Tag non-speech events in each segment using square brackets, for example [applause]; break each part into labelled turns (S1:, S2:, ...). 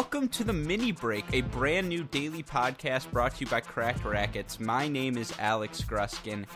S1: Welcome to the Mini Break, a brand new daily podcast brought to you by Cracked Racquets. My name is Alex Gruskin.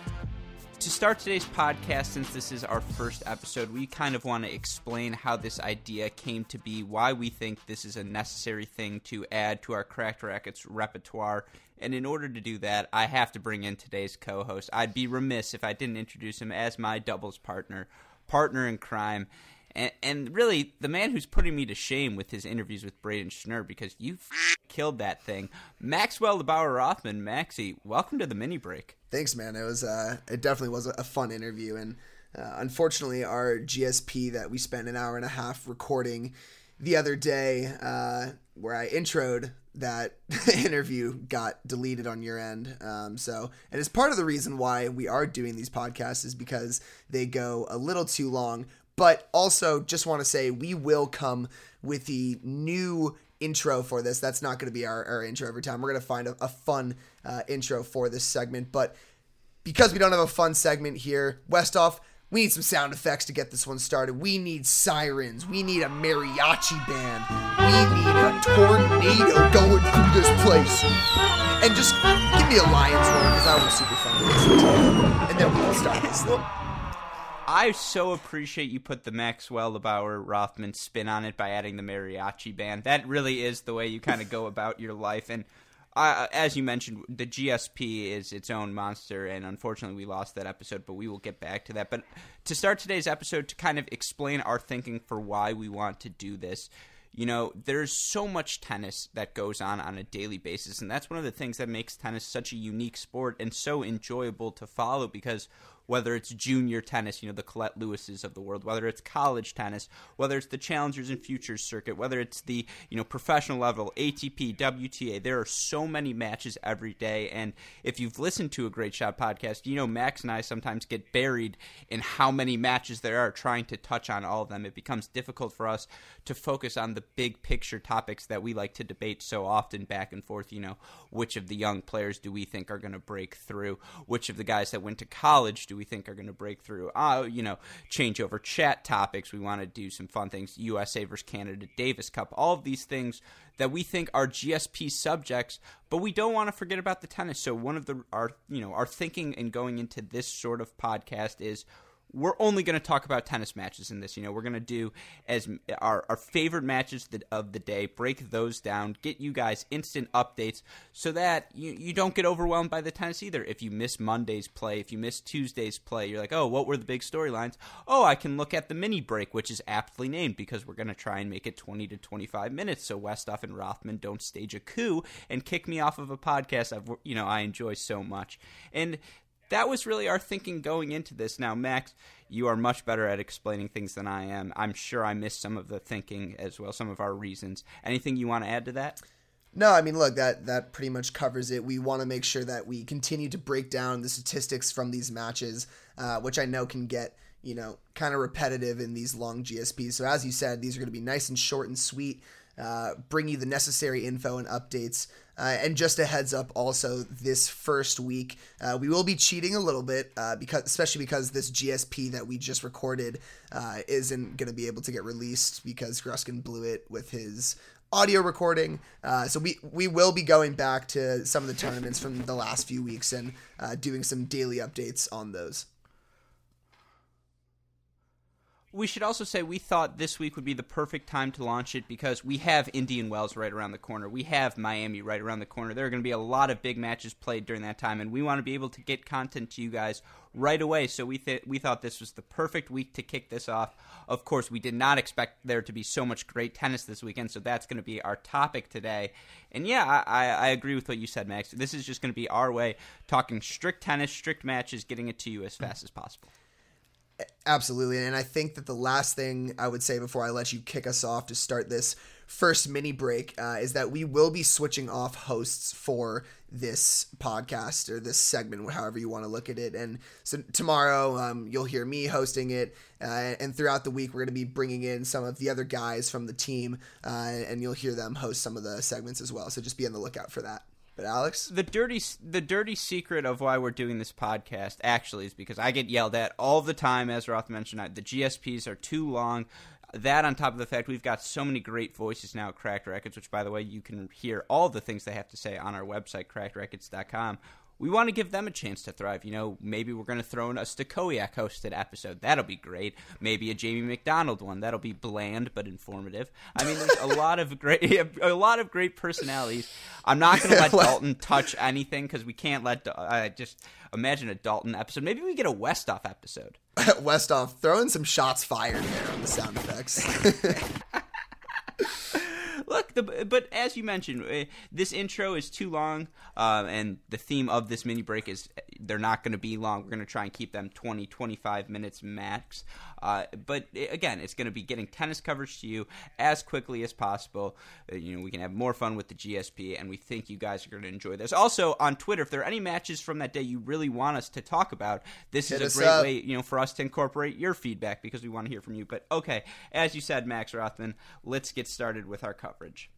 S1: To start today's podcast, since this is our first episode, we kind of want to explain how this idea came to be, why we think this is a necessary thing to add to our Cracked Racquets repertoire. And in order to do that, I have to bring in today's co host. I'd be remiss if I didn't introduce him as my doubles partner, partner in crime and, and really the man who's putting me to shame with his interviews with Brayden Schnur because you f- killed that thing, Maxwell Bauer Rothman. Maxie, welcome to the mini break.
S2: Thanks, man. It was uh, it definitely was a fun interview, and uh, unfortunately, our GSP that we spent an hour and a half recording the other day, uh, where I introed that [laughs] interview, got deleted on your end. Um, so, and it's part of the reason why we are doing these podcasts is because they go a little too long. But also, just want to say we will come with the new intro for this. That's not going to be our, our intro every time. We're going to find a, a fun uh, intro for this segment. But because we don't have a fun segment here, Westoff, we need some sound effects to get this one started. We need sirens. We need a mariachi band. We need a tornado going through this place. And just give me a lion's roar because that was super fun to listen to. And then we can start [laughs] this.
S1: I so appreciate you put the Maxwell Bauer Rothman spin on it by adding the mariachi band. That really is the way you kind of go [laughs] about your life. And uh, as you mentioned, the GSP is its own monster, and unfortunately, we lost that episode. But we will get back to that. But to start today's episode, to kind of explain our thinking for why we want to do this. You know, there's so much tennis that goes on on a daily basis, and that's one of the things that makes tennis such a unique sport and so enjoyable to follow because whether it's junior tennis, you know, the Colette Lewises of the world, whether it's college tennis, whether it's the Challengers and Futures circuit, whether it's the, you know, professional level, ATP, WTA, there are so many matches every day. And if you've listened to a Great Shot podcast, you know, Max and I sometimes get buried in how many matches there are trying to touch on all of them. It becomes difficult for us to focus on the big picture topics that we like to debate so often back and forth, you know, which of the young players do we think are going to break through? Which of the guys that went to college do do we think are going to break through? Uh, you know, change over chat topics. We want to do some fun things. USA versus Canada, Davis Cup, all of these things that we think are GSP subjects, but we don't want to forget about the tennis. So one of the our you know our thinking in going into this sort of podcast is we're only going to talk about tennis matches in this. You know, we're going to do as our, our favorite matches of the day, break those down, get you guys instant updates so that you, you don't get overwhelmed by the tennis either. If you miss Monday's play, if you miss Tuesday's play, you're like, oh, what were the big storylines? Oh, I can look at the mini break, which is aptly named because we're going to try and make it 20 to 25 minutes so Westoff and Rothman don't stage a coup and kick me off of a podcast I've, you know, I enjoy so much. And that was really our thinking going into this. Now, Max, you are much better at explaining things than I am. I'm sure I missed some of the thinking as well, some of our reasons. Anything you want to add to that?
S2: No, I mean, look, that that pretty much covers it. We want to make sure that we continue to break down the statistics from these matches, uh, which I know can get you know kind of repetitive in these long GSPs. So as you said, these are going to be nice and short and sweet. Uh, bring you the necessary info and updates. Uh, and just a heads up, also this first week, uh, we will be cheating a little bit uh, because, especially because this GSP that we just recorded uh, isn't going to be able to get released because Gruskin blew it with his audio recording. So we we will be going back to some of the tournaments from the last few weeks and doing some daily updates on those.
S1: We should also say we thought this week would be the perfect time to launch it because we have Indian Wells right around the corner. We have Miami right around the corner. There are going to be a lot of big matches played during that time, and we want to be able to get content to you guys right away. So we th- we thought this was the perfect week to kick this off. Of course, we did not expect there to be so much great tennis this weekend, so that's going to be our topic today. And yeah, I, I agree with what you said, Max. This is just going to be our way talking strict tennis, strict matches, getting it to you as fast as possible.
S2: Absolutely. And I think that the last thing I would say before I let you kick us off to start this first mini break uh, is that we will be switching off hosts for this podcast or this segment, however you want to look at it. And so tomorrow, um, you'll hear me hosting it. Uh, and throughout the week, we're going to be bringing in some of the other guys from the team, uh, and you'll hear them host some of the segments as well. So just be on the lookout for that. But Alex,
S1: the dirty the dirty secret of why we're doing this podcast actually is because I get yelled at all the time. As Roth mentioned, the GSPs are too long. that on top of the fact we've got so many great voices now at Cracked Racquets, which, by the way, you can hear all the things they have to say on our website, crackedracquets.com we want to give them a chance to thrive. You know, maybe we're going to throw in a Stakowiak hosted episode. That'll be great. Maybe a Jamie McDonald one. That'll be bland but informative. I mean, there's a lot of great, [laughs] a lot of great personalities. I'm not going [laughs] to let Dalton touch anything because we can't let. Uh, just imagine a Dalton episode. Maybe we get a Westoff episode. [laughs]
S2: Westoff throwing some shots fired there on the sound effects.
S1: The, but as you mentioned, uh, this intro is too long, uh, and the theme of this mini break is they're not going to be long. We're going to try and keep them 20, 25 minutes max. Uh, but again, it's going to be getting tennis coverage to you as quickly as possible. Uh, you know, we can have more fun with the GSP, and we think you guys are going to enjoy this. Also, on Twitter, if there are any matches from that day you really want us to talk about, this Hit is a great up. way, you know, for us to incorporate your feedback because we want to hear from you. But okay, as you said, Max Rothman, let's get started with our coverage.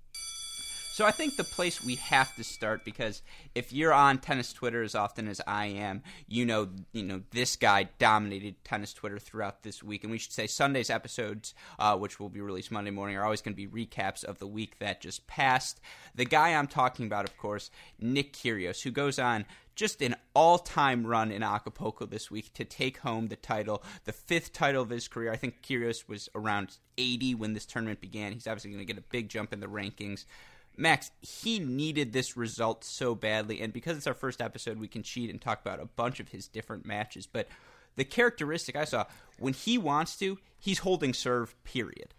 S1: So I think the place we have to start because if you're on tennis Twitter as often as I am, you know, you know this guy dominated tennis Twitter throughout this week, and we should say Sunday's episodes, uh, which will be released Monday morning, are always going to be recaps of the week that just passed. The guy I'm talking about, of course, Nick Kyrgios, who goes on just an all-time run in Acapulco this week to take home the title, the fifth title of his career. I think Kyrgios was around 80 when this tournament began. He's obviously going to get a big jump in the rankings. Max, he needed this result so badly, and because it's our first episode, we can cheat and talk about a bunch of his different matches. But the characteristic I saw when he wants to, he's holding serve. Period.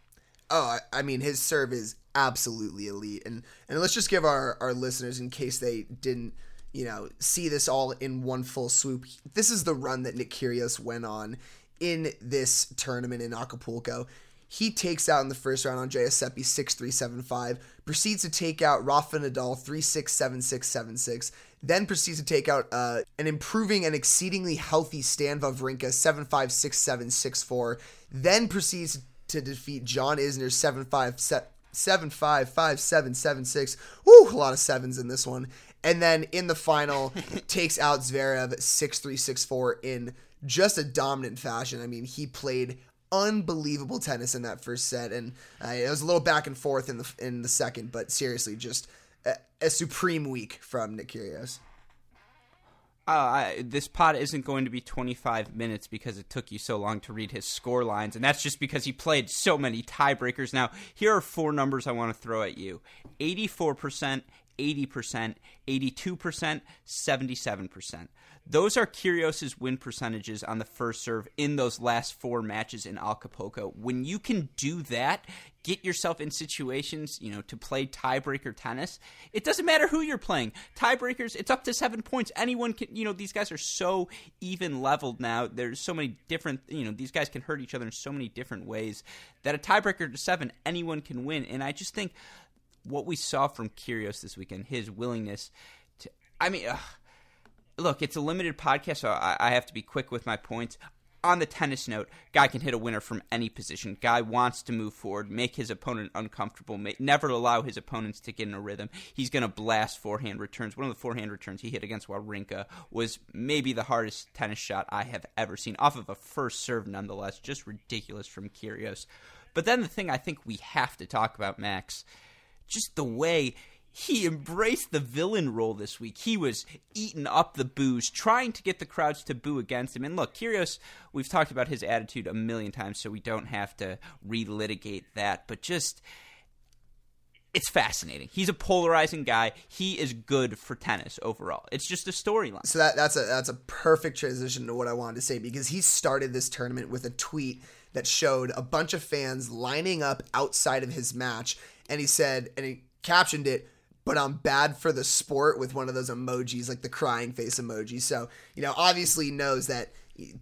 S2: Oh, I mean, his serve is absolutely elite, and and let's just give our our listeners, in case they didn't, you know, see this all in one full swoop. This is the run that Nick Kyrgios went on in this tournament in Acapulco. He takes out in the first round on Giuseppe 6 3 7 5, proceeds to take out Rafa Nadal 3 6 7 6 7 6, then proceeds to take out uh, an improving and exceedingly healthy Stan Wawrinka 7 5 6 7 6 4, then proceeds to defeat John Isner 7 5 7 5 5 7 7 6. Woo, a lot of sevens in this one. And then in the final, [laughs] takes out Zverev 6 3 6 4 in just a dominant fashion. I mean, he played unbelievable tennis in that first set, and uh, it was a little back and forth in the in the second, but seriously, just a, a supreme week from Nick Kyrgios.
S1: Uh, I, this pod isn't going to be 25 minutes because it took you so long to read his score lines, and that's just because he played so many tiebreakers. Now, here are four numbers I want to throw at you 84%, 80%, 82%, 77%. Those are Kyrgios's win percentages on the first serve in those last four matches in Acapulco. When you can do that, get yourself in situations, you know, to play tiebreaker tennis. It doesn't matter who you're playing. Tiebreakers, it's up to seven points. Anyone can, you know, these guys are so even leveled now. There's so many different, you know, these guys can hurt each other in so many different ways that a tiebreaker to seven, anyone can win. And I just think what we saw from Kyrgios this weekend, his willingness to, I mean, ugh, look, it's a limited podcast, so I, I have to be quick with my points. On the tennis note, guy can hit a winner from any position. Guy wants to move forward, make his opponent uncomfortable, never allow his opponents to get in a rhythm. He's going to blast forehand returns. One of the forehand returns he hit against Wawrinka was maybe the hardest tennis shot I have ever seen, off of a first serve, nonetheless. Just ridiculous from Kyrgios. But then the thing I think we have to talk about, Max, just the way he embraced the villain role this week. He was eating up the boos, trying to get the crowds to boo against him. And look, Kyrgios, we've talked about his attitude a million times, so we don't have to relitigate that. But just, it's fascinating. He's a polarizing guy. He is good for tennis overall. It's just a storyline.
S2: So that that's a that's a perfect transition to what I wanted to say because he started this tournament with a tweet that showed a bunch of fans lining up outside of his match, and he said, and he captioned it but I'm bad for the sport with one of those emojis, like the crying face emoji. So, you know, obviously knows that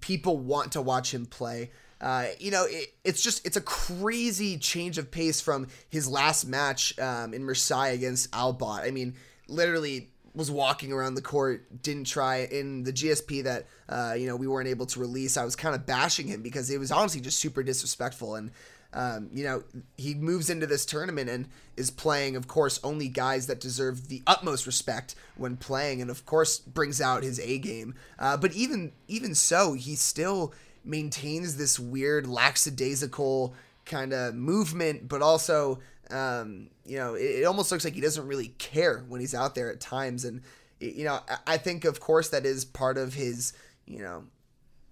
S2: people want to watch him play. Uh, you know, it, it's just it's a crazy change of pace from his last match um, in Marseille against Albot. I mean, literally was walking around the court, didn't try in the GSP that uh, you know we weren't able to release. I was kind of bashing him because it was honestly just super disrespectful and um, you know, he moves into this tournament and is playing, of course, only guys that deserve the utmost respect when playing, and of course brings out his A game. Uh, but even even so, he still maintains this weird lackadaisical kind of movement, but also, um, you know, it, it, almost looks like he doesn't really care when he's out there at times. And, you know, I, I think, of course, that is part of his, you know,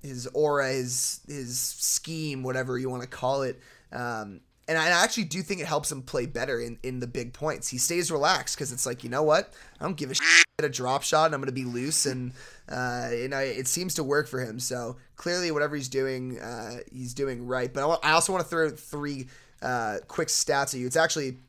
S2: his aura, his his scheme, whatever you want to call it. Um, and I actually do think it helps him play better in, in the big points. He stays relaxed because it's like, you know what? I don't give a shit at a drop shot and I'm going to be loose. And, uh, know, it seems to work for him. So clearly, whatever he's doing, uh, he's doing right. But I, also want to throw three uh, quick stats at you. It's actually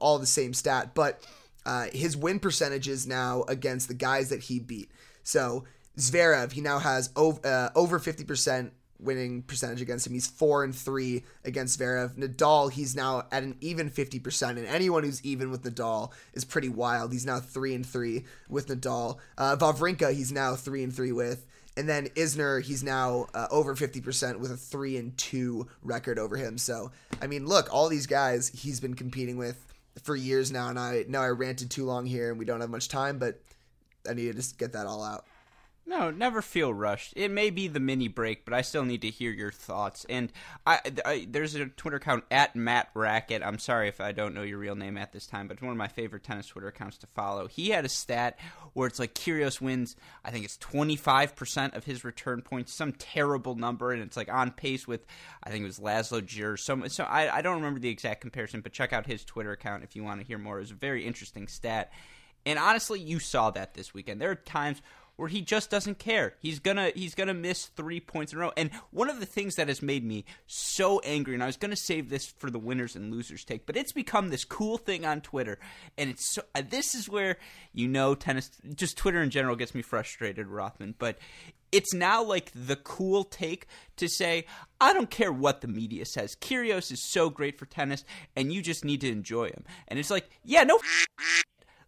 S2: all the same stat, but uh, his win percentages now against the guys that he beat. So Zverev, he now has over, uh, over 50% winning percentage against him. He's four and three against Zverev. Nadal, he's now at an even 50%, and anyone who's even with Nadal is pretty wild. He's now three and three with Nadal. Uh, Wawrinka, he's now three and three with. And then Isner, he's now uh, over 50% with a 3 and 2 record over him. So, I mean, look, all these guys he's been competing with for years now. And I know I ranted too long here and we don't have much time, but I need to just get that all out.
S1: No, never feel rushed. It may be the mini break, but I still need to hear your thoughts. And I, I, there's a Twitter account at Matt Racket. I'm sorry if I don't know your real name at this time, but it's one of my favorite tennis Twitter accounts to follow. He had a stat where it's like Kyrgios wins. I think it's 25 percent of his return points, some terrible number, and it's like on pace with I think it was Laszlo Djere. So, so I, I don't remember the exact comparison, but check out his Twitter account if you want to hear more. It was a very interesting stat. And honestly, you saw that this weekend. There are times where he just doesn't care. He's gonna he's gonna miss three points in a row. And one of the things that has made me so angry, and I was gonna save this for the winners and losers take, but it's become this cool thing on Twitter, and it's so, uh, this is where you know tennis, just Twitter in general gets me frustrated, Rothman. But it's now like the cool take to say, I don't care what the media says. Kyrgios is so great for tennis, and you just need to enjoy him. And it's like, yeah, no.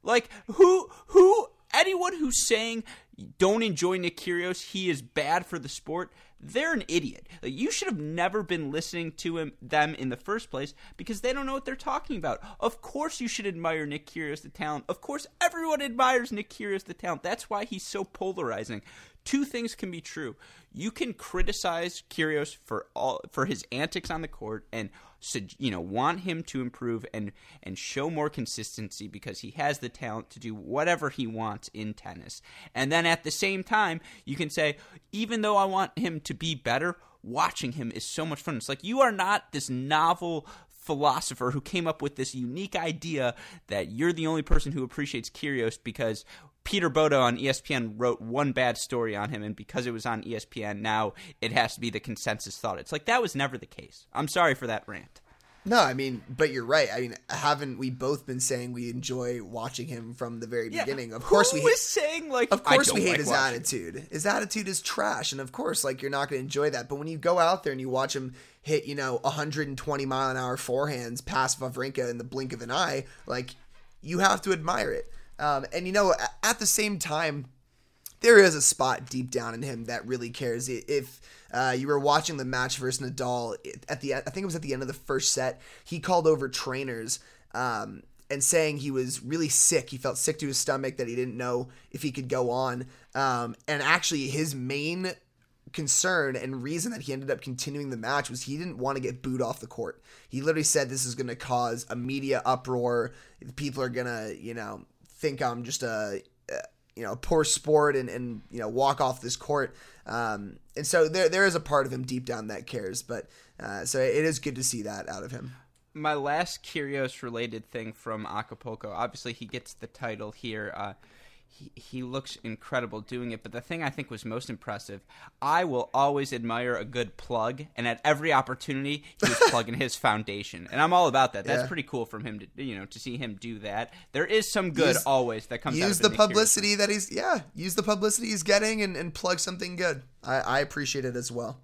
S1: Like who who anyone who's saying don't enjoy Nick Kyrgios, he is bad for the sport, they're an idiot. You should have never been listening to him them in the first place because they don't know what they're talking about. Of course you should admire Nick Kyrgios the talent. Of course everyone admires Nick Kyrgios the talent. That's why he's so polarizing. Two things can be true. You can criticize Kyrgios for all for his antics on the court and you know want him to improve and and show more consistency because he has the talent to do whatever he wants in tennis. And then at the same time, you can say even though I want him to be better, watching him is so much fun. It's like you are not this novel philosopher who came up with this unique idea that you're the only person who appreciates Kyrgios because Peter Bodo on ESPN wrote one bad story on him, and because it was on ESPN, now it has to be the consensus thought. It's like that was never the case. I'm sorry for that rant.
S2: No, I mean, but you're right. I mean, haven't we both been saying we enjoy watching him from the very yeah. beginning? Of course,
S1: Who
S2: we hate,
S1: saying like.
S2: Of course, we hate like his watching. attitude. His attitude is trash, and of course, like you're not going to enjoy that. But when you go out there and you watch him hit, you know, 120 mile an hour forehands past Wawrinka in the blink of an eye, like you have to admire it. Um, and you know, at the same time, there is a spot deep down in him that really cares. If uh, you were watching the match versus Nadal at the, I think it was at the end of the first set, he called over trainers um, and saying he was really sick. He felt sick to his stomach that he didn't know if he could go on. Um, and actually, his main concern and reason that he ended up continuing the match was he didn't want to get booed off the court. He literally said this is going to cause a media uproar. People are going to, you know, think I'm just a, you know poor sport and and you know walk off this court. Um, and so there there is a part of him deep down that cares, but uh, so it is good to see that out of him.
S1: My last Kyrgios related thing from Acapulco. Obviously, he gets the title here. Uh, he, he looks incredible doing it. But the thing I think was most impressive, I will always admire a good plug, and at every opportunity, he was [laughs] plugging his foundation, and I'm all about that. That's yeah. pretty cool from him to you know to see him do that. There is some good use, always that comes.
S2: Use the publicity that he's yeah. Use the publicity he's getting and, and plug something good. I, I appreciate it as well.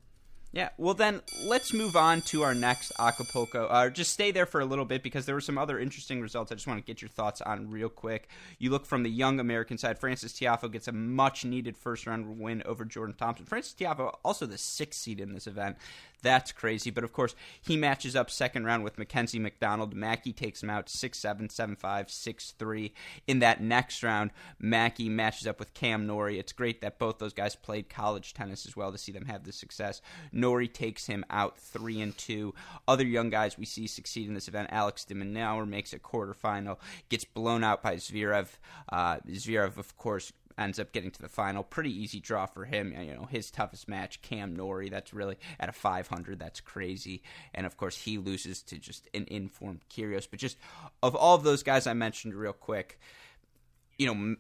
S1: Yeah, well then let's move on to our next Acapulco. Uh, just stay there for a little bit because there were some other interesting results. I just want to get your thoughts on real quick. You look from the young American side. Francis Tiafoe gets a much needed first round win over Jordan Thompson. Francis Tiafoe also the sixth seed in this event. That's crazy. But of course, he matches up second round with Mackenzie McDonald. Mackey takes him out 6 7, 7 5, 6 3. In that next round, Mackey matches up with Cam Norrie. It's great that both those guys played college tennis as well to see them have this success. Norrie takes him out 3 and 2. Other young guys we see succeed in this event Alex de Minaur makes a quarterfinal, gets blown out by Zverev. Uh, Zverev, of course, ends up getting to the final. Pretty easy draw for him. You know, his toughest match, Cam Norrie. That's really at a 500. That's crazy. And of course, he loses to just an informed Kyrgios. But just of all of those guys I mentioned, real quick, you know.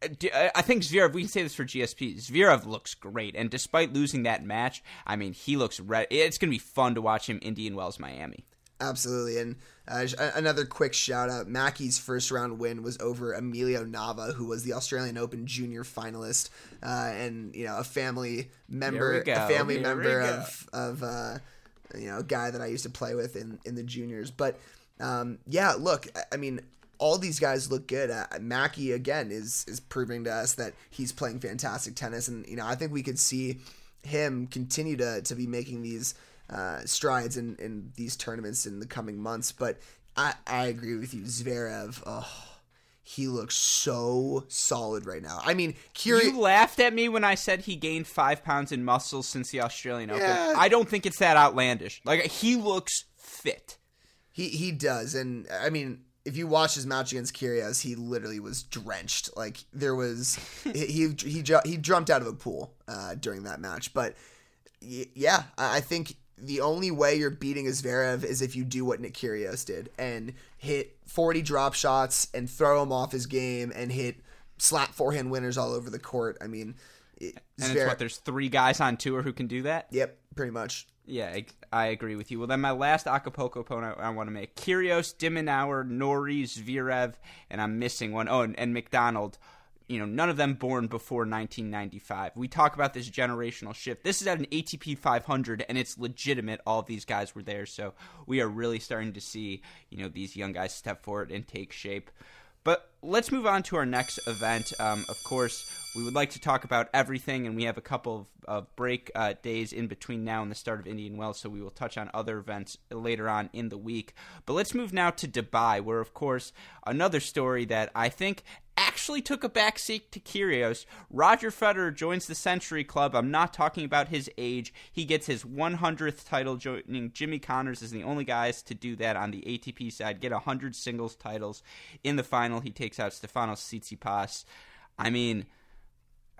S1: I think Zverev. We can say this for GSP. Zverev looks great, and despite losing that match, I mean, he looks. Re- it's going to be fun to watch him Indian Wells, Miami.
S2: Absolutely. And uh, another quick shout out Mackey's first round win was over Emilio Nava, who was the Australian Open junior finalist, uh, and, you know, a family member, a family Here member of, of uh, you know, a guy that I used to play with in, in the juniors. But, um, yeah, look, I mean, all these guys look good. Uh, Mackey again is is proving to us that he's playing fantastic tennis, and you know I think we could see him continue to to be making these uh, strides in, in these tournaments in the coming months. But I, I agree with you, Zverev. Oh, he looks so solid right now. I mean,
S1: curious. You laughed at me when I said he gained five pounds in muscle since the Australian Open. I don't think it's that outlandish. Like he looks fit.
S2: He he does, and I mean, if you watch his match against Kyrgios, he literally was drenched. Like there was, [laughs] he he he, he jumped out of a pool uh, during that match. But yeah, I think the only way you're beating Zverev is if you do what Nick Kyrgios did and hit 40 drop shots and throw him off his game and hit slap forehand winners all over the court. I mean,
S1: it, and it's what there's three guys on tour who can do that.
S2: Yep, pretty much.
S1: Yeah, I, I agree with you. Well, then my last Acapulco opponent I, want to make: Kyrgios, de Minaur, Norrie, Zverev, and I'm missing one. Oh, and, and McDonald you know, none of them born before 1995. We talk about this generational shift. This is at an ATP 500, and it's legitimate. All these guys were there, so we are really starting to see, you know, these young guys step forward and take shape. But let's move on to our next event. Um, of course, we would like to talk about everything, and we have a couple of, of break uh, days in between now and the start of Indian Wells, so we will touch on other events later on in the week. But let's move now to Dubai, where, of course, another story that I think actually took a backseat to Kyrgios. Roger Federer joins the Century Club. I'm not talking about his age. He gets his 100th title, joining Jimmy Connors is the only guys to do that on the ATP side. Get 100 singles titles. In the final, he takes out Stefanos Tsitsipas. I mean,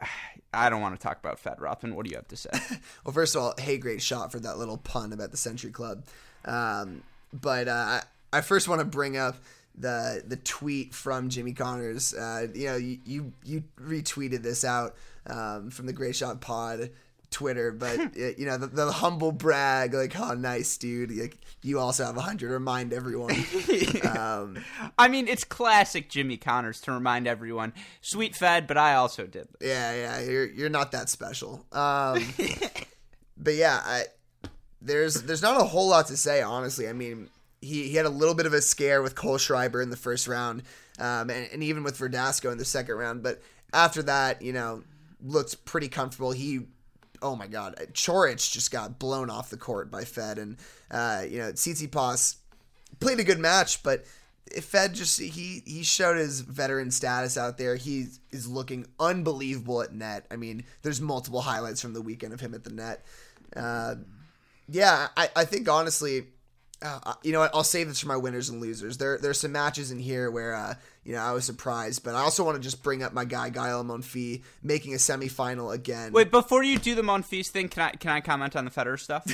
S1: [sighs] I don't want to talk about Fed Rothman. What do you have to say? [laughs]
S2: well, first of all, hey, great shot for that little pun about the Century Club. Um, but uh, I first want to bring up the the tweet from Jimmy Connors. Uh, you know, you, you, you retweeted this out um, from the Great Shot Pod Twitter, but [laughs] you know the, the, humble brag, like, "Oh, nice, dude! Like, you also have a hundred. Remind everyone." [laughs]
S1: um, I mean, it's classic Jimmy Connors to remind everyone. Sweet fed, but I also did.
S2: This. Yeah, yeah, you're you're not that special. [laughs] Um, but yeah, I, there's there's not a whole lot to say, honestly. I mean, he, he had a little bit of a scare with Kohlschreiber in the first round, um, and, and even with Verdasco in the second round. But after that, you know, looked pretty comfortable. He, oh my God, Coric just got blown off the court by Fed, and uh, you know, Tsitsipas played a good match, but Fed just he he showed his veteran status out there. He is looking unbelievable at net. I mean, there's multiple highlights from the weekend of him at the net. Uh, yeah, I, I think honestly uh, you know what? I'll save this for my winners and losers. There, there's some matches in here where, uh, you know, I was surprised, but I also want to just bring up my guy Gael Monfils making a semifinal again.
S1: Wait, before you do the Monfils thing, can I can I comment on the Federer stuff?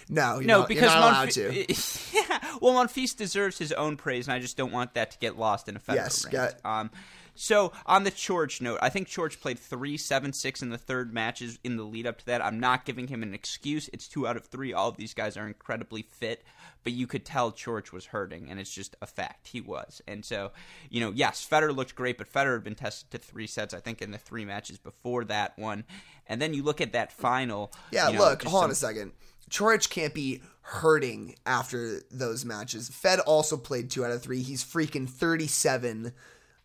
S1: [laughs]
S2: no, no, not, because Monf- [laughs]
S1: yeah, well, Monfils deserves his own praise, and I just don't want that to get lost in a Federer. Yes, got, um, so on the Coric note, I think Coric played three, seven, six in the third matches in the lead up to that. I'm not giving him an excuse. It's two out of three. All of these guys are incredibly fit, but you could tell Coric was hurting, and it's just a fact. He was, and so you know, yes, Federer looked great, but Federer had been tested to three sets. I think in the three matches before that one, and then you look at that final.
S2: Yeah,
S1: you know,
S2: look, hold some, on a second. Coric can't be hurting after those matches. Fed also played two out of three. He's freaking 37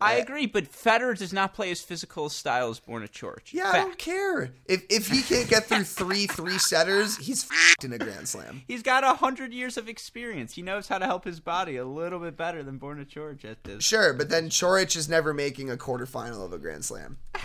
S1: I
S2: Uh,
S1: agree, but Federer does not play as physical a style as Borna Coric.
S2: Yeah, I don't care. If if he can't get through three three setters, he's f***ed in a Grand Slam. [laughs]
S1: He's got a hundred years of experience. He knows how to help his body a little bit better than Borna Coric at this.
S2: Sure, but then Coric is never making a quarterfinal of a Grand Slam. [laughs]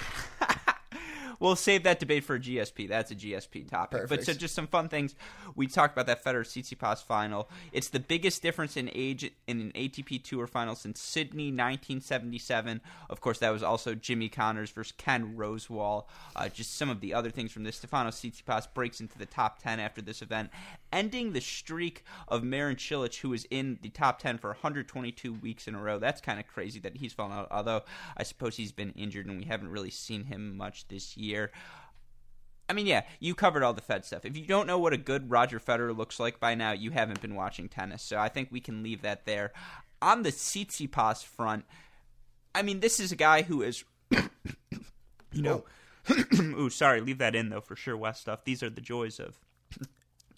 S1: We'll save that debate for a GSP. That's a GSP topic. But so just some fun things. We talked about that Federer Tsitsipas final. It's the biggest difference in age in an ATP Tour final since Sydney 1977. Of course, that was also Jimmy Connors versus Ken Rosewall. Uh, just some of the other things from this. Stefano Tsitsipas breaks into the top 10 after this event, ending the streak of Marin Cilic, who was in the top 10 for 122 weeks in a row. That's kind of crazy that he's fallen out. Although I suppose he's been injured and we haven't really seen him much this year. I mean, yeah, you covered all the Fed stuff. If you don't know what a good Roger Federer looks like by now, you haven't been watching tennis. So I think we can leave that there. On the Tsitsipas front, I mean, this is a guy who is, [coughs] you know, [coughs] ooh, sorry, leave that in though for sure, Westoff. These are the joys of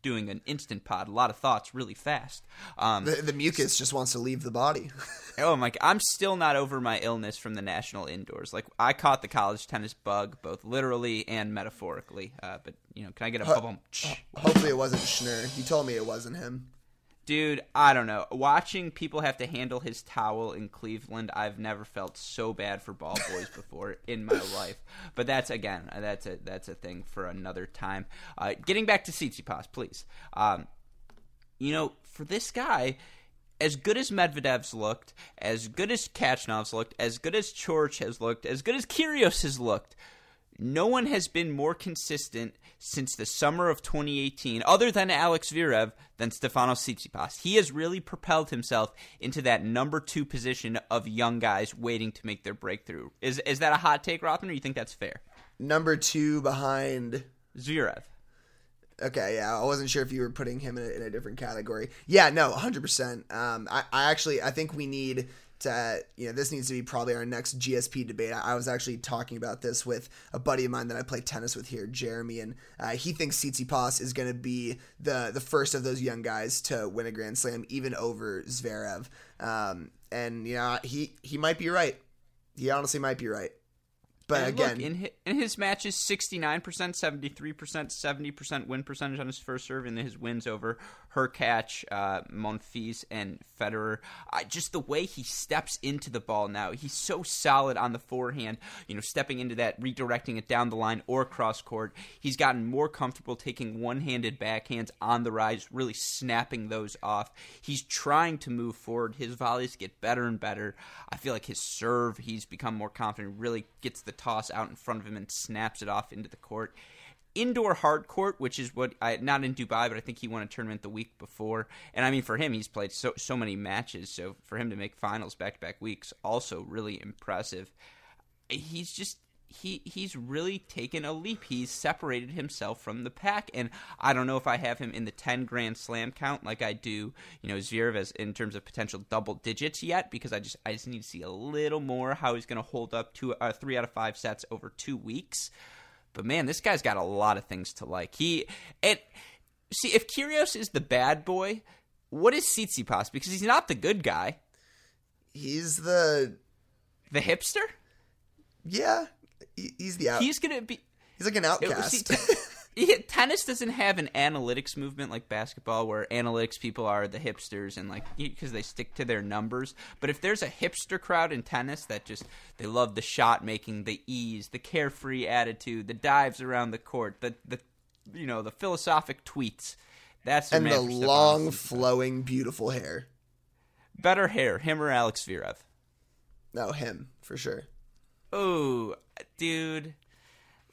S1: doing an instant pod. A lot of thoughts really fast. Um,
S2: The, the mucus just wants to leave the body. [laughs]
S1: Oh my! I'm still not over my illness from the national indoors. Like I caught the college tennis bug, both literally and metaphorically. Uh, but you know, can I get a bubble?
S2: Hopefully, it wasn't Schnur. He told me it wasn't him.
S1: Dude, I don't know. Watching people have to handle his towel in Cleveland, I've never felt so bad for ball boys [laughs] before in my life. But that's again, that's a that's a thing for another time. Uh, getting back to Tsitsipas, please. Um, you know, for this guy, as good as Medvedev's looked, as good as Khachanov's looked, as good as Coric has looked, as good as Kyrgios has looked, no one has been more consistent since the summer of 2018, other than Alex Zverev, than Stefanos Tsitsipas. He has really propelled himself into that number two position of young guys waiting to make their breakthrough. Is is that a hot take, Rothman, or you think that's fair?
S2: Number two behind.
S1: Zverev.
S2: Okay, yeah, I wasn't sure if you were putting him in a, in a different category. Yeah, no, 100%. Um, I, I actually, I think we need to, you know, this needs to be probably our next GSP debate. I, I was actually talking about this with a buddy of mine that I play tennis with here, Jeremy, and uh, he thinks Tsitsipas is going to be the the first of those young guys to win a Grand Slam, even over Zverev. Um, and you know, he he might be right. He honestly might be right. But
S1: And
S2: again,
S1: look, in his, in his matches, sixty nine percent, seventy three percent, seventy percent win percentage on his first serve, and his wins over Hurkacz, uh, Monfils, and Federer. Uh, just the way he steps into the ball now, he's so solid on the forehand. You know, stepping into that, redirecting it down the line or cross court. He's gotten more comfortable taking one handed backhands on the rise, really snapping those off. He's trying to move forward. His volleys get better and better. I feel like his serve, he's become more confident. Really gets the toss out in front of him and snaps it off into the court. Indoor hard court, which is what I not in Dubai, but I think he won a tournament the week before. And I mean, for him, he's played so so many matches, so for him to make finals back to back weeks, also really impressive. He's just he he's really taken a leap. He's separated himself from the pack, and I don't know if I have him in the ten Grand Slam count like I do, you know, Zverev as in terms of potential double digits yet, because I just I just need to see a little more how he's going to hold up two uh, three out of five sets over two weeks. But man, this guy's got a lot of things to like. He and see if Kyrgios is the bad boy, what is Tsitsipas? Because he's not the good guy,
S2: he's the
S1: the hipster.
S2: yeah, he's the out. He's,
S1: gonna be.
S2: He's like an oh,
S1: It-
S2: outcast.
S1: Yeah, tennis doesn't have an analytics movement like basketball, where analytics people are the hipsters and like because they stick to their numbers. But if there's a hipster crowd in tennis that just they love the shot making, the ease, the carefree attitude, the dives around the court, the the you know the philosophic tweets. That's
S2: and the long, flowing, beautiful hair.
S1: better hair, him or Alex Zverev.
S2: No, him for sure.
S1: Oh, dude.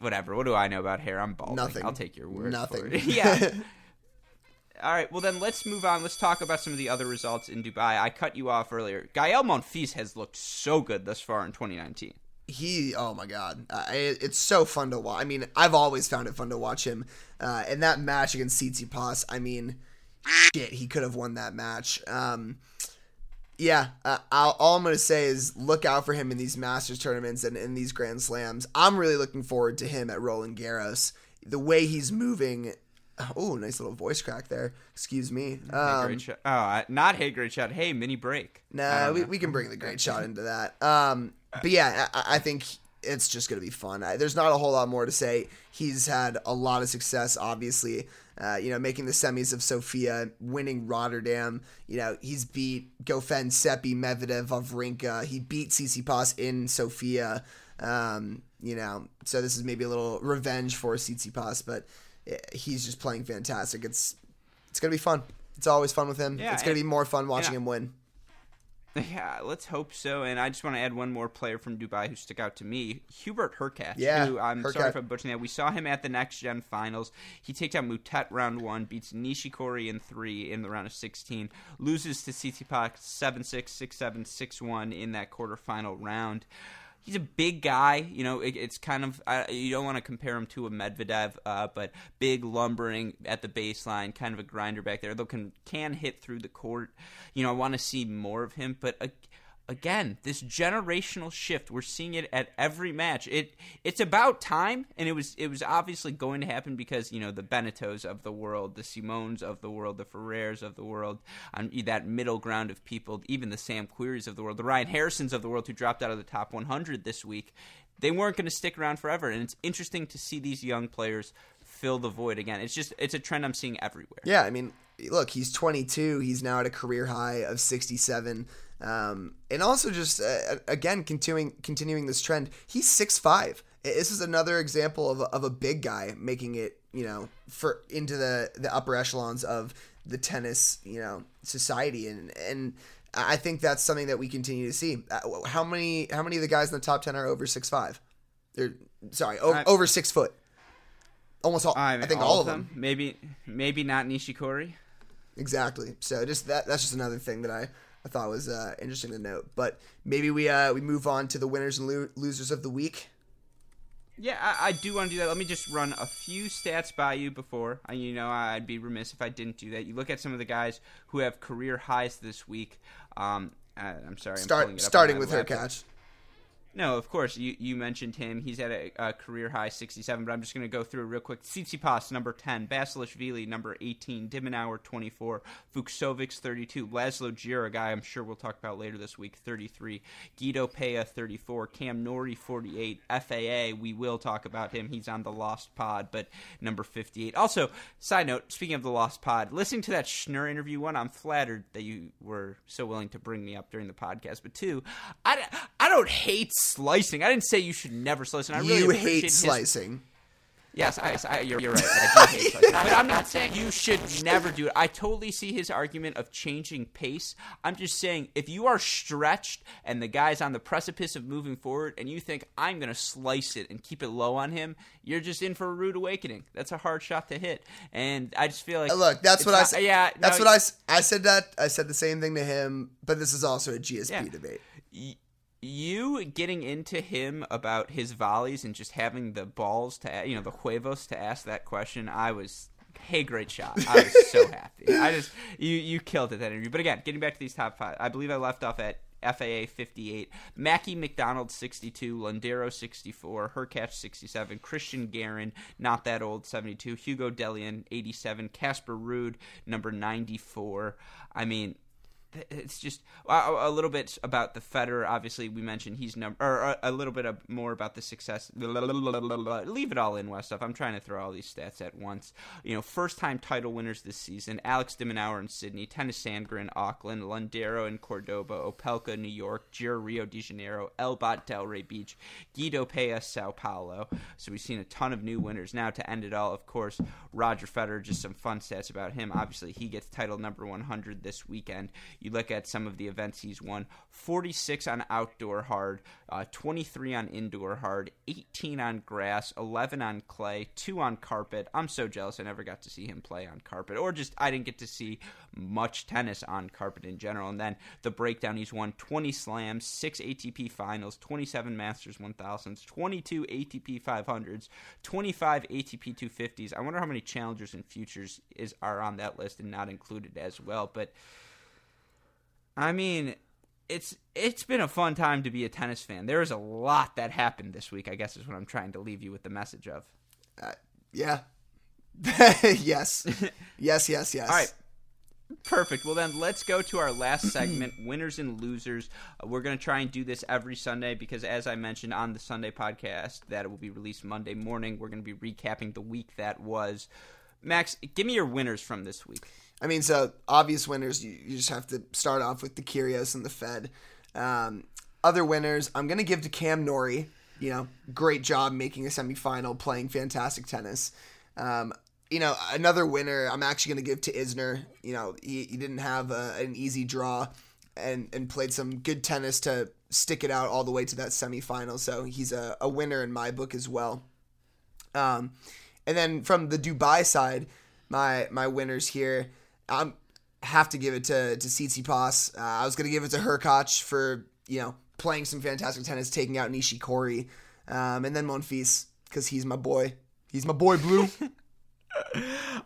S1: Whatever. What do I know about hair? I'm bald.
S2: Nothing.
S1: I'll take your word
S2: Nothing.
S1: for it. [laughs] yeah. [laughs] All right. Well, then let's move on. Let's talk about some of the other results in Dubai. I cut you off earlier. Gael Monfils has looked so good thus far in 2019.
S2: he oh my god uh, it, it's so fun to watch i mean i've always found it fun to watch him uh, and that match against Tsitsipas, i mean shit he could have won that match um, yeah uh, I'll, all i'm gonna say is look out for him in these masters tournaments and in these grand slams i'm really looking forward to him at roland garros the way he's moving Oh, nice little voice crack there. Excuse me.
S1: Hey,
S2: Um,
S1: great shot. Oh, not hey, great shot. Hey, mini break.
S2: Nah, we,
S1: know.
S2: we can bring the [laughs] great shot into that. Um, but yeah, I, I think it's just going to be fun. I, there's not a whole lot more to say. He's had a lot of success, obviously. Uh, you know, making the semis of Sofia, winning Rotterdam. You know, he's beat Goffin, Seppi, Medvedev, Wawrinka. He beat Tsitsipas in Sofia. Um, you know, so this is maybe a little revenge for Tsitsipas, but eh, he's just playing fantastic. It's it's gonna be fun. It's always fun with him.
S1: Yeah,
S2: it's gonna be more fun watching him win.
S1: Yeah, let's hope so. And I just want to add one more player from Dubai who stuck out to me, Hubert Hurkacz.
S2: Yeah,
S1: who I'm sorry if I'm butchering that. We saw him at the Next Gen Finals. He takes out Moutet round one, beats Nishikori in three in the round of 16, loses to Tsitsipas 7-6, 6-7, 6-1 in that quarterfinal round. He's a big guy, you know. It, it's kind of uh, you don't want to compare him to a Medvedev, uh, but big, lumbering at the baseline, kind of a grinder back there. Though can can hit through the court. You know, I want to see more of him, but. Uh, again this generational shift we're seeing it at every match it it's about time and it was it was obviously going to happen because you know the Benneteaus of the world the simones of the world the ferrers of the world um, that middle ground of people even the sam Querreys of the world the ryan harrisons of the world who dropped out of the top 100 this week they weren't going to stick around forever and it's interesting to see these young players fill the void again it's just it's a trend i'm seeing everywhere
S2: Yeah, I mean, look, he's 22. He's now at a career high of 67. Um, and also just uh, again continuing continuing this trend. He's six five. This is another example of a, of a big guy making it, you know, for into the the upper echelons of the tennis, you know, society and and I think that's something that we continue to see. Uh, How many how many of the guys in the top 10 are over 6'5? They're sorry, over,
S1: I-
S2: over 6 foot. Almost all. I,
S1: mean,
S2: think all, of them.
S1: maybe maybe not nishikori
S2: Exactly. So just that that's just another thing that I, I thought was uh, interesting to note. But maybe we uh, we move on to the winners and lo- losers of the week.
S1: Yeah, I, I do want to do that. Let me just run a few stats by you before. I, you know, I'd be remiss if I didn't do that. You look at some of the guys who have career highs this week. Um, uh, I'm sorry. I'm it up
S2: starting with Hurkacz.
S1: No, of course. You you mentioned him. He's at a, a career high 67, but I'm just going to go through real quick. Tsitsipas, number 10. Basilashvili, number 18. de Minaur, 24. Fucsovics, 32. Laszlo Djere, a guy I'm sure we'll talk about later this week, 33. Guido Pella, 34. Cam Norrie, 48. FAA, we will talk about him. He's on the Lost Pod, but number 58. Also, side note, speaking of the Lost Pod, listening to that Schnur interview, one, I'm flattered that you were so willing to bring me up during the podcast, but two, I, I don't hate slicing. I didn't say you should never slice. And I really
S2: you hate
S1: his-
S2: slicing.
S1: Yes, I, I, you're, you're right. I do hate slicing. [laughs] But I'm not saying you should never do it. I totally see his argument of changing pace. I'm just saying if you are stretched and the guy's on the precipice of moving forward and you think I'm going to slice it and keep it low on him, you're just in for a rude awakening. That's a hard shot to hit. And I just feel like
S2: Uh, Look, that's
S1: it's
S2: what I said.
S1: Yeah,
S2: that's
S1: no,
S2: what I s- I said. That I said the same thing to him. But this is also a GSP
S1: Yeah.
S2: debate.
S1: y- you getting into him about his volleys and just having the balls to you know the huevos to ask that question i was hey great shot. I was so [laughs] happy. I just you you killed it that interview. But again getting back to these top five i believe i left off at FAA 58, Mackie McDonald 62, Londero 64, Hurkacz 67, Cristian Garin, not that old 72, Hugo Dellien 87, Casper Ruud number 94. I mean, it's just a, little bit about the Federer. Obviously, we mentioned he's number, or a, little bit more about the success. Leave it all in, Westoff. I'm trying to throw all these stats at once. You know, first time title winners this season: Alex de Minaur in Sydney, Tennys Sandgren Auckland, Londero in Cordoba, Opelka New York, Djere Rio de Janeiro, Albot Delray Beach, Guido Pella Sao Paulo. So we've seen a ton of new winners. Now to end it all, of course, Roger Federer. Just some fun stats about him. Obviously, he gets title number 100 this weekend. You look at some of the events he's won 46 on outdoor hard, uh, 23 on indoor hard, 18 on grass, 11 on clay, 2 on carpet. I'm so jealous I never got to see him play on carpet, or just I didn't get to see much tennis on carpet in general. And then the breakdown he's won 20 slams, 6 ATP finals, 27 Masters 1000s, 22 ATP 500s, 25 ATP 250s. I wonder how many challengers and futures is are on that list and not included as well. But I mean, it's it's been a fun time to be a tennis fan. There is a lot that happened this week. I guess is what I'm trying to leave you with the message of.
S2: Uh, yeah, [laughs] yes, [laughs] yes, yes, yes.
S1: All right. Perfect. Well, then let's go to our last segment [clears throat] winners and losers. Uh, we're going to try and do this every Sunday because, as I mentioned on the Sunday podcast, that it will be released Monday morning. We're going to be recapping the week that was. Max, give me your winners from this week.
S2: I mean, so obvious winners, you, you just have to start off with the Kyrgios and the Fed. Um, other winners, I'm going to give to Cam Norrie. You know, great job making a semifinal, playing fantastic tennis. Um, you know, another winner I'm actually going to give to Isner. You know, he, he didn't have a, an easy draw and, and played some good tennis to stick it out all the way to that semifinal. So he's a, a winner in my book as well. Um, and then from the Dubai side, my my winners here, I have to give it to to Tsitsipas. Uh, I was to give it to Hurkacz for you know playing some fantastic tennis, taking out Nishikori, um, and then Monfils because he's my boy. He's my boy, Blue. [laughs]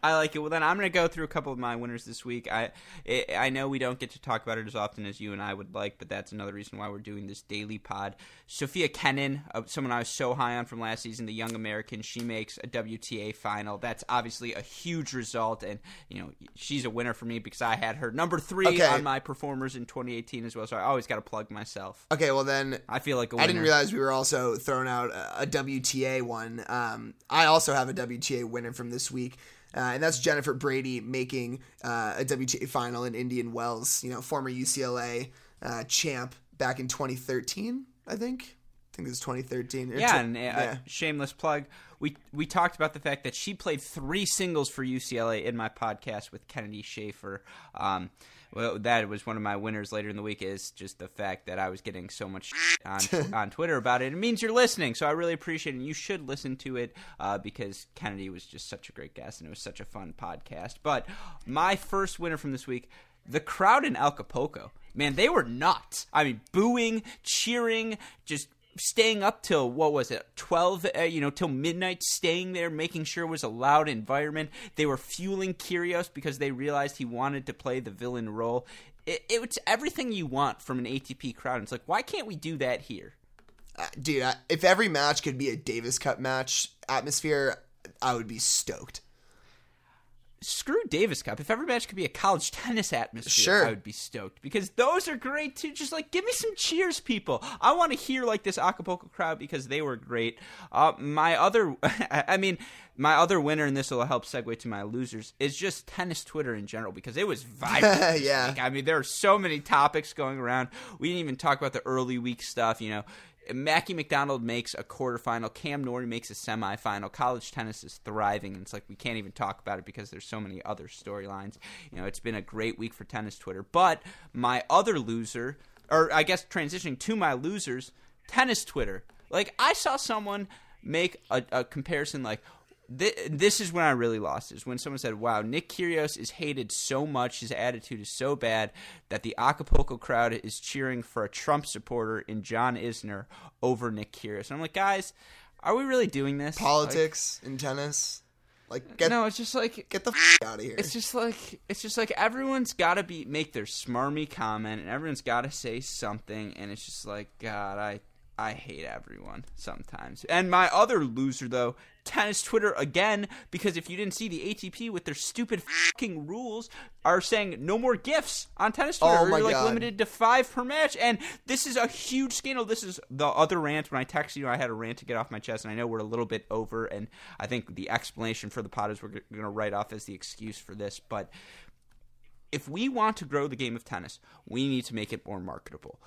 S1: I like it. Well, then I'm going to go through a couple of my winners this week. I it, I know we don't get to talk about it as often as you and I would like, but that's another reason why we're doing this daily pod. Sophia Kenin, uh, someone I was so high on from last season, the young American, she makes a WTA final. That's obviously a huge result, and you know she's a winner for me because I had her number three
S2: Okay.
S1: on my performers in 2018 as well. So I always got to plug myself.
S2: okay, well then
S1: I feel like a winner.
S2: I didn't realize we were also throwing out a, a WTA one. Um, I also have a WTA winner from this week, uh, and that's Jennifer Brady making uh, a WTA final in Indian Wells. You know, former UCLA uh, champ back in 2013, I think. I think it was 2013.
S1: Yeah,
S2: tw-
S1: and uh, shameless plug. We we talked about the fact that she played three singles for UCLA in my podcast with Kennedy Schaefer. Um, well, that was one of my winners later in the week. Is just the fact that I was getting so much on [laughs] on Twitter about it. It means you're listening, so I really appreciate it. And you should listen to it uh, because Kennedy was just such a great guest, and it was such a fun podcast. But my first winner from this week. The crowd in Acapulco, man, they were nuts. I mean, booing, cheering, just staying up till what was it 12 uh, you know till midnight staying there making sure it was a loud environment. They were fueling Kyrgios because they realized he wanted to play the villain role. It, it's everything you want from an ATP crowd. It's like why can't we do that here?
S2: Uh, dude, I, if every match could be a Davis Cup match atmosphere, I would be stoked.
S1: Screw Davis Cup. If every match could be a college [laughs] tennis atmosphere,
S2: Sure.
S1: I would be stoked because those are great too. Just like give me some cheers, people. I want to hear like this Acapulco crowd because they were great. Uh, my other, [laughs] I mean, my other winner, and this will help segue to my losers, is just tennis Twitter in general because it was [laughs] vibrant.
S2: Yeah.
S1: I mean, there are so many topics going around. We didn't even talk about the early week stuff. You know, Mackie McDonald makes a quarterfinal. Cam Norrie makes a semifinal. College tennis is thriving, and it's like we can't even talk about it because there's so many other storylines. You know, it's been a great week for tennis Twitter. But my other loser, or I guess transitioning to my losers, tennis Twitter. Like I saw someone make a, a comparison like. Th- this is when I really lost. Is when someone said, "Wow, Nick Kyrgios is hated so much. His attitude is so bad that the Acapulco crowd is cheering for a Trump supporter in John Isner over Nick Kyrgios." And I'm like, guys, are we really doing this?
S2: Politics in tennis, like
S1: Like,
S2: get
S1: no, it's just like
S2: get the f- out of here.
S1: it's just like it's just like everyone's got to be make their smarmy comment and everyone's got to say something and it's just like god I I hate everyone sometimes. And my other loser though, tennis Twitter again because if you didn't see the ATP with their stupid fucking rules are saying no more gifs on tennis Twitter.
S2: Oh
S1: You're like
S2: God.
S1: limited to 5 per match and this is a huge scandal. This is the other rant when I texted you I had a rant to get off my chest and I know we're a little bit over and I think the explanation for the pod is we're going to write off as the excuse for this, but if we want to grow the game of tennis, we need to make it more marketable.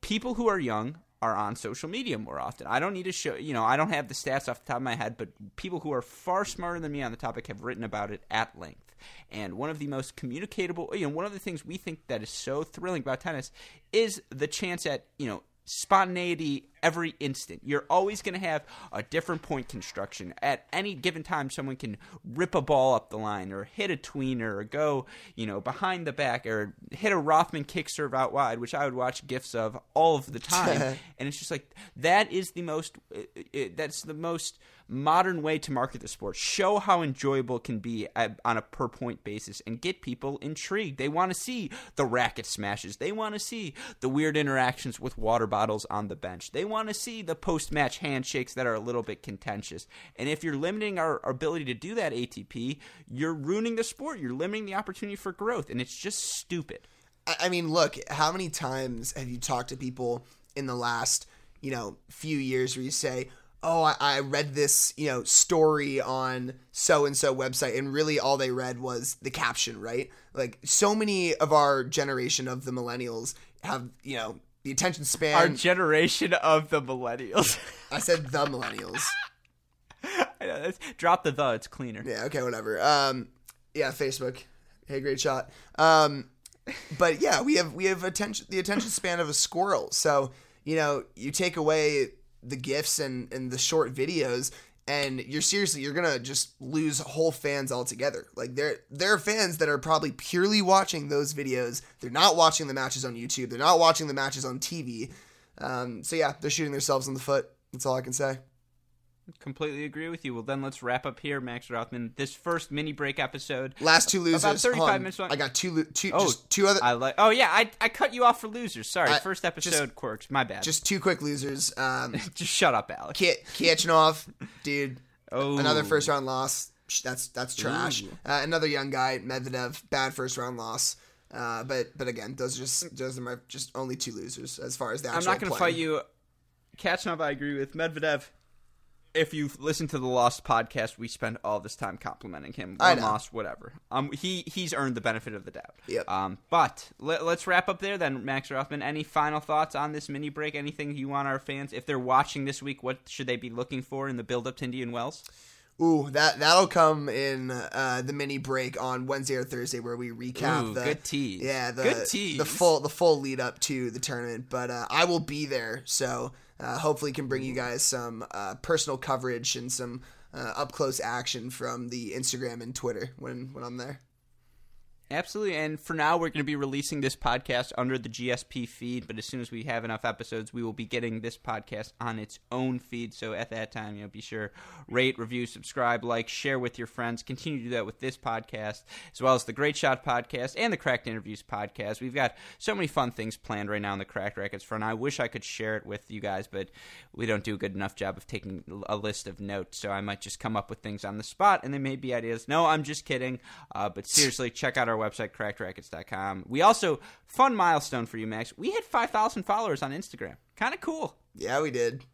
S1: People who are young are on social media more often. I don't need to show, you know, I don't have the stats off the top of my head, but people who are far smarter than me on the topic have written about it at length. And one of the most communicatable, you know, one of the things we think that is so thrilling about tennis is the chance at, you know, spontaneity every instant. You're always going to have a different point construction. At any given time, someone can rip a ball up the line or hit a tweener or go, you know, behind the back or hit a Rothman kick serve out wide, which I would watch gifs of all of the [laughs] time. and it's just like that is the most it, it, that's the most modern way to market the sport. Show how enjoyable it can be at, on a per point basis and get people intrigued. They want to see the racket smashes. They want to see the weird interactions with water bottles on the bench. They want to see the post match handshakes that are a little bit contentious. And if you're limiting our, our ability to do that, ATP, you're ruining the sport. You're limiting the opportunity for growth, and it's just stupid.
S2: I mean, look, how many times have you talked to people in the last, you know, few years where you say, "Oh, I, I read this, you know, story on so and so website," and really all they read was the caption, right? Like, so many of our generation of the millennials have, you know, the attention span.
S1: Our generation of the millennials. [laughs]
S2: I said the millennials.
S1: I know, that's- Drop the the. It's cleaner.
S2: Yeah, okay, whatever. Um, yeah, Facebook. Hey, great shot. Um, but yeah, we have we have attention the attention span of a squirrel. So you know, you take away the gifs and and the short videos, and you're seriously you're gonna just lose whole fans altogether. Like there there are fans that are probably purely watching those videos. They're not watching the matches on YouTube. They're not watching the matches on TV. Um, so yeah, they're shooting themselves in the foot. That's all I can say.
S1: Completely agree with you. Well, then let's wrap up here, Max Rothman. This first mini break episode.
S2: Last two losers.
S1: About 35
S2: on.
S1: minutes long.
S2: I got two, lo- two,
S1: Oh,
S2: just two other.
S1: I like. Oh yeah, I, I cut you off for losers. Sorry,
S2: I-
S1: first episode quirks. My bad. Just
S2: just two quick losers. Um, [laughs]
S1: just shut up, Alex.
S2: Ki- Khachanov, dude,
S1: Oh,
S2: another first round loss. That's that's trash. Uh, another young guy, Medvedev, bad first round loss. Uh, but but again, those are just those are my just only two losers as far as the
S1: I'm not going to fight you. Khachanov, I agree with Medvedev. If you've listened to the Lost podcast, we spend all this time complimenting him.
S2: I know.
S1: loss, whatever. Um, he he's earned the benefit of the doubt.
S2: Yep.
S1: Um, but let, let's wrap up there then, Max Rothman. Any final thoughts on this mini break? Anything you want our fans, if they're watching this week, what should they be looking for in the build up to Indian Wells?
S2: Ooh, that that'll come in uh, the mini break on Wednesday or Thursday where we recap
S1: Ooh,
S2: the
S1: good tease.
S2: Yeah, the
S1: Good tease.
S2: the full the full lead up to the tournament. But uh, I will be there, so uh, hopefully can bring you guys some uh, personal coverage and some uh, up close action from the Instagram and Twitter when when I'm there.
S1: Absolutely. And for now, we're going to be releasing this podcast under the GSP feed. But as soon as we have enough episodes, we will be getting this podcast on its own feed. So at that time, you know, be sure rate, review, subscribe, like, share with your friends. Continue to do that with this podcast, as well as the Great Shot podcast and the Cracked Interviews podcast. We've got so many fun things planned right now on the Cracked Racquets front. I wish I could share it with you guys, but we don't do a good enough job of taking a list of notes. So I might just come up with things on the spot, and they may be ideas. No, I'm just kidding. Uh, but seriously, check out our website, crackedracquets.com. We also, fun milestone for you, Max. We hit 5,000 followers on Instagram. Kind of cool.
S2: Yeah, we did.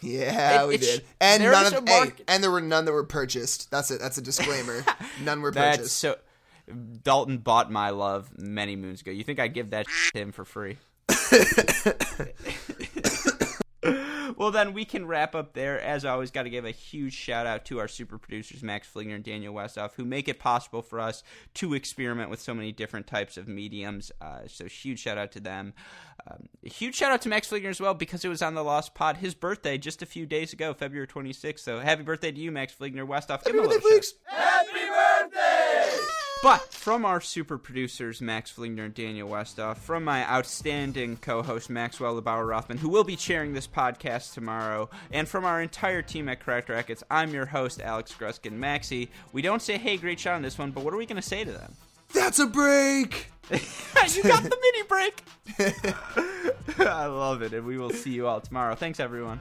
S2: Yeah,
S1: It-
S2: we did. And
S1: there
S2: none of hey, and there were none that were purchased. That's a that's a disclaimer. [laughs] none were
S1: That's
S2: purchased.
S1: so. Dalton bought my love many moons ago. You think I'd give that [laughs] to him for free? [laughs] well, then we can wrap up there. As always, got to give a huge shout out to our super producers, Max Fligner and Daniel Westoff, who make it possible for us to experiment with so many different types of mediums. Uh, so, huge shout out to them. Um, huge shout out to Max Fligner as well because it was on the Lost Pod, his birthday just a few days ago, February 26th. So, happy birthday to you, Max Fligner. Westoff, give him a little shout. But from our super producers, Max Fligner and Daniel Westoff, uh, from my outstanding co host, Maxwell Lebauer Rothman, who will be chairing this podcast tomorrow, and from our entire team at Cracked Racquets, I'm your host, Alex Gruskin. Maxie, we don't say, hey, great shot on this one, but what are we going to say to them?
S2: That's a break. [laughs]
S1: you got the mini break! [laughs] [laughs] I love it, and we will see you all tomorrow. Thanks, everyone.